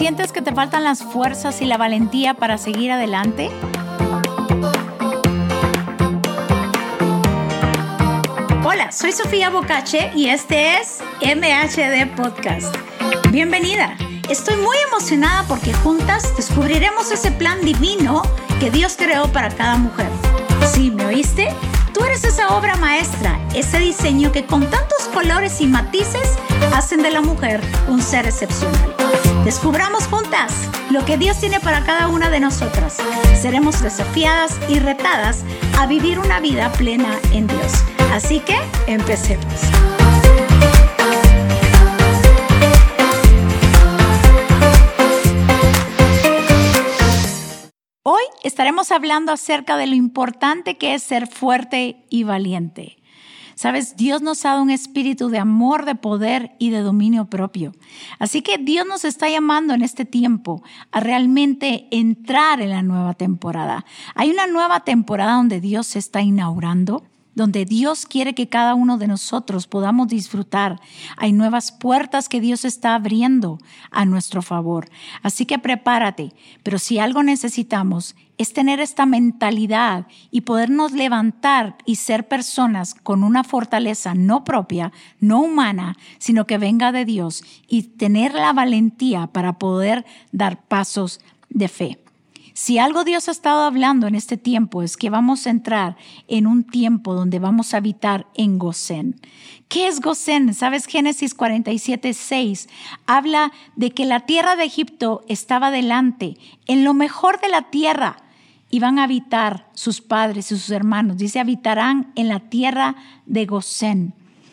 ¿Sientes que te faltan las fuerzas y la valentía para seguir adelante? Hola, soy Sofía Bocache y este es MHD Podcast. Bienvenida. Estoy muy emocionada porque juntas descubriremos ese plan divino que Dios creó para cada mujer. ¿Sí me oíste? Tú eres esa obra maestra, ese diseño que con tantos colores y matices hacen de la mujer un ser excepcional. Descubramos juntas lo que Dios tiene para cada una de nosotras. Seremos desafiadas y retadas a vivir una vida plena en Dios. Así que empecemos. Hablando acerca de lo importante que es ser fuerte y valiente. Sabes, Dios nos ha dado un espíritu de amor, de poder y de dominio propio. Así que Dios nos está llamando en este tiempo a realmente entrar en la nueva temporada. Hay una nueva temporada donde Dios se está inaugurando donde Dios quiere que cada uno de nosotros podamos disfrutar. Hay nuevas puertas que Dios está abriendo a nuestro favor. Así que prepárate. Pero si algo necesitamos es tener esta mentalidad y podernos levantar y ser personas con una fortaleza no propia, no humana, sino que venga de Dios y tener la valentía para poder dar pasos de fe. Si algo Dios ha estado hablando en este tiempo es que vamos a entrar en un tiempo donde vamos a habitar en Gosén. ¿Qué es Gosén? ¿Sabes? Génesis 47, 6 habla de que la tierra de Egipto estaba delante, en lo mejor de la tierra iban a habitar sus padres y sus hermanos. Dice, habitarán en la tierra de Gosén.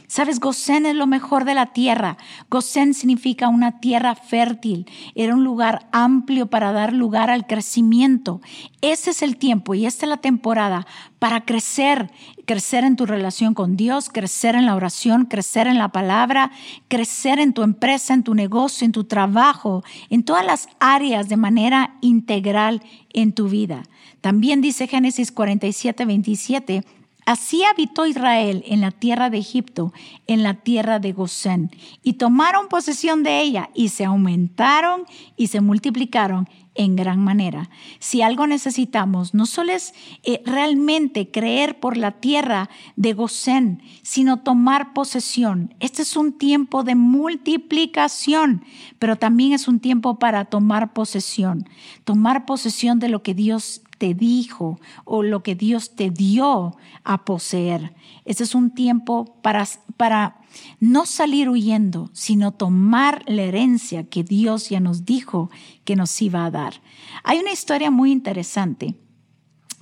Sabes, Gosén es lo mejor de la tierra. Gosén significa una tierra fértil. Era un lugar amplio para dar lugar al crecimiento. Ese es el tiempo y esta es la temporada para crecer, crecer en tu relación con Dios, crecer en la oración, crecer en la palabra, crecer en tu empresa, en tu negocio, en tu trabajo, en todas las áreas de manera integral en tu vida. También dice Génesis 47, 27 Así habitó Israel en la tierra de Egipto, en la tierra de Gosén, y tomaron posesión de ella, y se aumentaron y se multiplicaron en gran manera. Si algo necesitamos, no solo es eh, realmente creer por la tierra de Gosén, sino tomar posesión. Este es un tiempo de multiplicación, pero también es un tiempo para tomar posesión, tomar posesión de lo que Dios te dijo o lo que Dios te dio a poseer. Ese es un tiempo para, para no salir huyendo, sino tomar la herencia que Dios ya nos dijo que nos iba a dar. Hay una historia muy interesante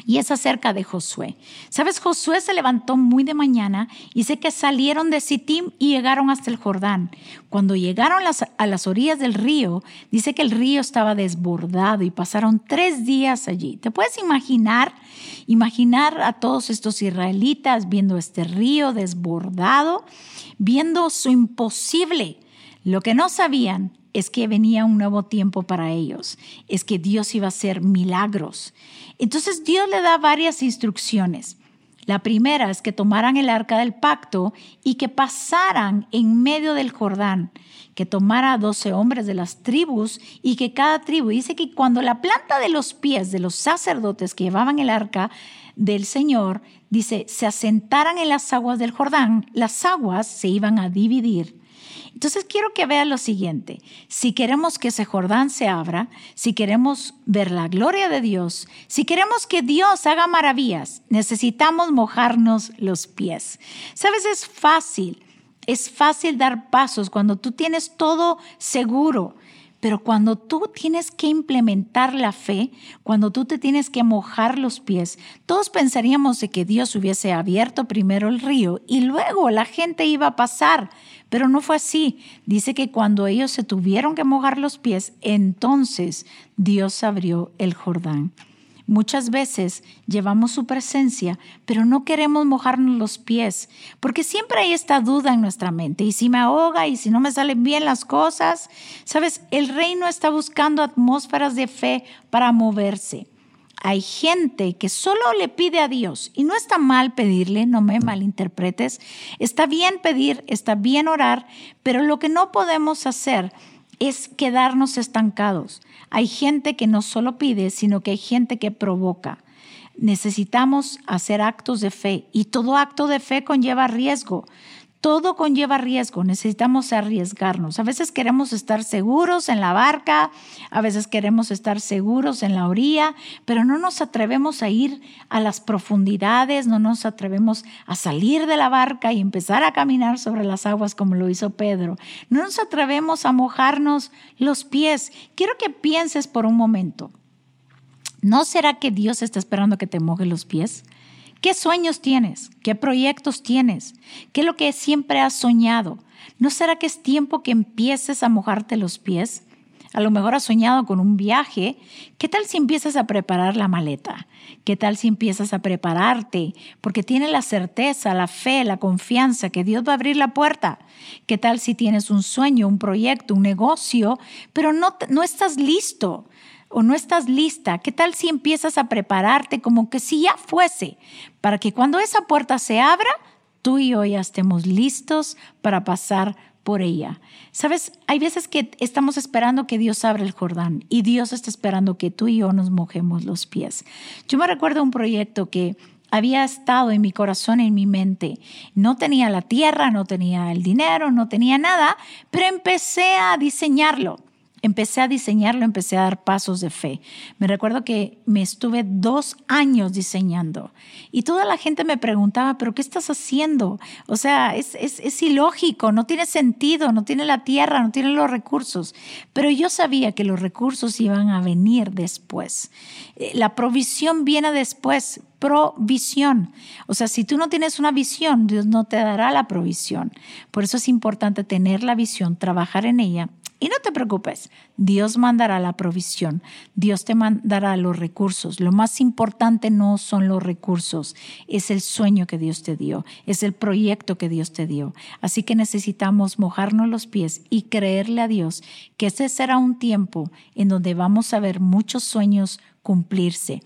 y es acerca de Josué. Sabes, Josué se levantó muy de mañana y sé que salieron de Sittim y llegaron hasta el Jordán. Cuando llegaron a las orillas del río, dice que el río estaba desbordado y pasaron tres días allí. ¿Te puedes imaginar? Imaginar a todos estos israelitas viendo este río desbordado, viendo su imposible. Lo que no sabían es que venía un nuevo tiempo para ellos, es que Dios iba a hacer milagros. Entonces Dios le da varias instrucciones. La primera es que tomaran el arca del pacto y que pasaran en medio del Jordán, que tomara a doce hombres de las tribus y que cada tribu, dice que cuando la planta de los pies de los sacerdotes que llevaban el arca del Señor, dice, se asentaran en las aguas del Jordán, las aguas se iban a dividir entonces quiero que vean lo siguiente. Si queremos que ese Jordán se abra, si queremos ver la gloria de Dios, si queremos que Dios haga maravillas, necesitamos mojarnos los pies. Sabes, es fácil. Es fácil dar pasos cuando tú tienes todo seguro. Pero cuando tú tienes que implementar la fe, cuando tú te tienes que mojar los pies, todos pensaríamos de que Dios hubiese abierto primero el río y luego la gente iba a pasar. Pero no fue así. Dice que cuando ellos se tuvieron que mojar los pies, entonces Dios abrió el Jordán. Muchas veces llevamos su presencia, pero no queremos mojarnos los pies, porque siempre hay esta duda en nuestra mente. Y si me ahoga y si no me salen bien las cosas, sabes, el reino está buscando atmósferas de fe para moverse hay gente que solo le pide a Dios y no está mal pedirle, no me malinterpretes, está bien pedir, está bien orar, pero lo que no podemos hacer es quedarnos estancados. Hay gente que no solo pide, sino que hay gente que provoca. Necesitamos hacer actos de fe y todo acto de fe conlleva riesgo. Todo conlleva riesgo, necesitamos arriesgarnos. A veces queremos estar seguros en la barca, a veces queremos estar seguros en la orilla, pero no nos atrevemos a ir a las profundidades, no nos atrevemos a salir de la barca y empezar a caminar sobre las aguas como lo hizo Pedro. No nos atrevemos a mojarnos los pies. Quiero que pienses por un momento. ¿No será que Dios está esperando que te moje los pies? ¿Qué sueños tienes? ¿Qué proyectos tienes? ¿Qué es lo que siempre has soñado? ¿No será que es tiempo que empieces a mojarte los pies? A lo mejor has soñado con un viaje. ¿Qué tal si empiezas a preparar la maleta? ¿Qué tal si empiezas a prepararte? Porque tienes la certeza, la fe, la confianza que Dios va a abrir la puerta. ¿Qué tal si tienes un sueño, un proyecto, un negocio, pero no, no estás listo? O no estás lista, ¿qué tal si empiezas a prepararte como que si ya fuese, para que cuando esa puerta se abra, tú y yo ya estemos listos para pasar por ella. Sabes, hay veces que estamos esperando que Dios abra el Jordán y Dios está esperando que tú y yo nos mojemos los pies. Yo me recuerdo un proyecto que había estado en mi corazón, en mi mente. No tenía la tierra, no tenía el dinero, no tenía nada, pero empecé a diseñarlo empecé a diseñarlo, empecé a dar pasos de fe. Me recuerdo que me estuve dos años diseñando y toda la gente me preguntaba, pero ¿qué estás haciendo? O sea, es, es, ilógico, no tiene sentido, no tiene la tierra, no tiene los recursos. Pero yo sabía que los recursos iban a venir después. Eh, la provisión viene después, provisión. O sea, si tú no tienes una visión, Dios no te dará la provisión. Por eso es importante tener la visión, trabajar en ella y no te preocupes, Dios mandará la provisión, Dios te mandará los recursos. Lo más importante no son los recursos, es el sueño que Dios te dio, es el proyecto que Dios te dio. Así que necesitamos mojarnos los pies y creerle a Dios que ese será un tiempo en donde vamos a ver muchos sueños cumplirse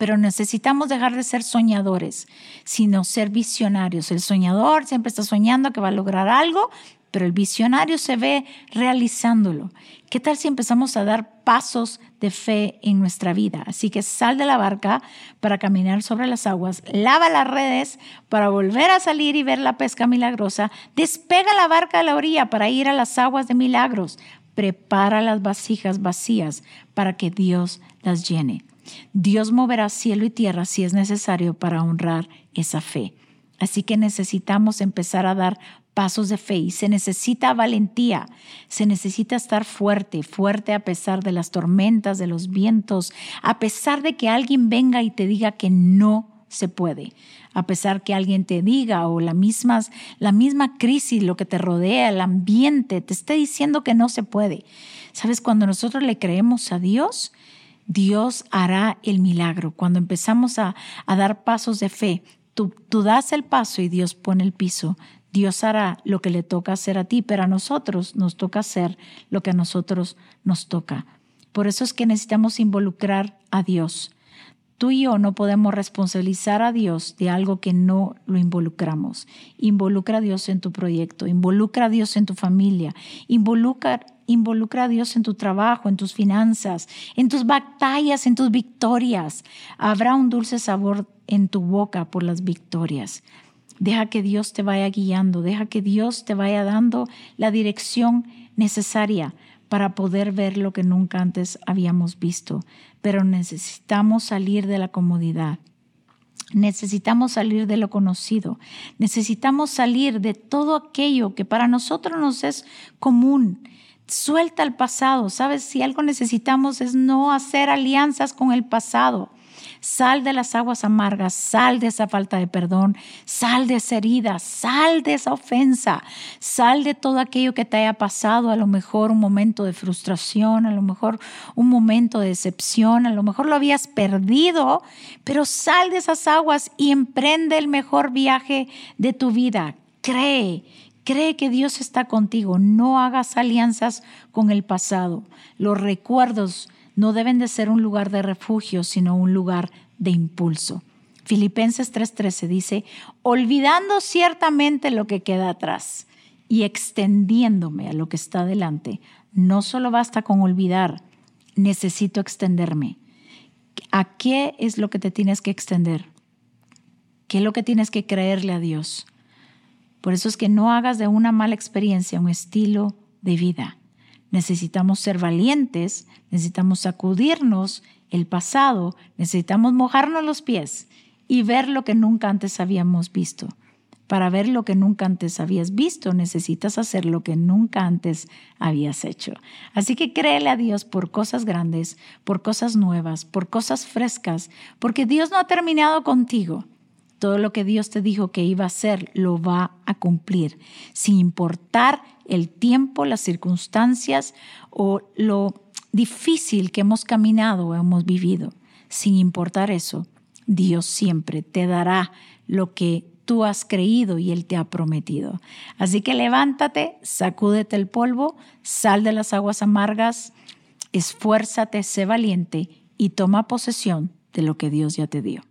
pero necesitamos dejar de ser soñadores, sino ser visionarios. El soñador siempre está soñando que va a lograr algo, pero el visionario se ve realizándolo. ¿Qué tal si empezamos a dar pasos de fe en nuestra vida? Así que sal de la barca para caminar sobre las aguas, lava las redes para volver a salir y ver la pesca milagrosa, despega la barca de la orilla para ir a las aguas de milagros, prepara las vasijas vacías para que Dios las llene. Dios moverá cielo y tierra si es necesario para honrar esa fe. Así que necesitamos empezar a dar pasos de fe y se necesita valentía, se necesita estar fuerte, fuerte a pesar de las tormentas, de los vientos, a pesar de que alguien venga y te diga que no se puede, a pesar que alguien te diga o la misma, la misma crisis, lo que te rodea, el ambiente, te esté diciendo que no se puede. ¿Sabes? Cuando nosotros le creemos a Dios, Dios hará el milagro. Cuando empezamos a, dar pasos de fe, tú, tú das el paso y Dios pone el piso Dios hará lo que le toca hacer a ti, pero a nosotros nos toca hacer lo que a nosotros nos toca. Por eso es que necesitamos involucrar a Dios. Tú y yo no podemos responsabilizar a Dios de algo que no lo involucramos. Involucra a Dios en tu proyecto, involucra a Dios en tu familia, involucra, involucra a Dios en tu trabajo, en tus finanzas, en tus batallas, en tus victorias. Habrá un dulce sabor en tu boca por las victorias. Deja que Dios te vaya guiando, deja que Dios te vaya dando la dirección necesaria para poder ver lo que nunca antes habíamos visto. Pero necesitamos salir de la comodidad. Necesitamos salir de lo conocido. Necesitamos salir de todo aquello que para nosotros nos es común. Suelta el pasado. Sabes, si algo necesitamos es no hacer alianzas con el pasado. Sal de las aguas amargas, sal de esa falta de perdón, sal de esa herida, sal de esa ofensa, sal de todo aquello que te haya pasado, a lo mejor un momento de frustración, a lo mejor un momento de decepción, a lo mejor lo habías perdido, pero sal de esas aguas y emprende el mejor viaje de tu vida. Cree Cree que Dios está contigo. No hagas alianzas con el pasado. Los recuerdos no deben de ser un lugar de refugio, sino un lugar de impulso. Filipenses 3:13 dice, olvidando ciertamente lo que queda atrás y extendiéndome a lo que está delante, no solo basta con olvidar, necesito extenderme. ¿A qué es lo que te tienes que extender? ¿Qué es lo que tienes que creerle a Dios? Por eso es que no hagas de una mala experiencia un estilo de vida. Necesitamos ser valientes, necesitamos sacudirnos el pasado, necesitamos mojarnos los pies y ver lo que nunca antes habíamos visto. Para ver lo que nunca antes habías visto, necesitas hacer lo que nunca antes habías hecho. Así que créele a Dios por cosas grandes, por cosas nuevas, por cosas frescas, porque Dios no ha terminado contigo. Todo lo que Dios te dijo que iba a hacer, lo va a cumplir, sin importar el tiempo, las circunstancias o lo difícil que hemos caminado o hemos vivido. Sin importar eso, Dios siempre te dará lo que tú has creído y Él te ha prometido. Así que levántate, sacúdete el polvo, sal de las aguas amargas, esfuérzate, sé valiente y toma posesión de lo que Dios ya te dio.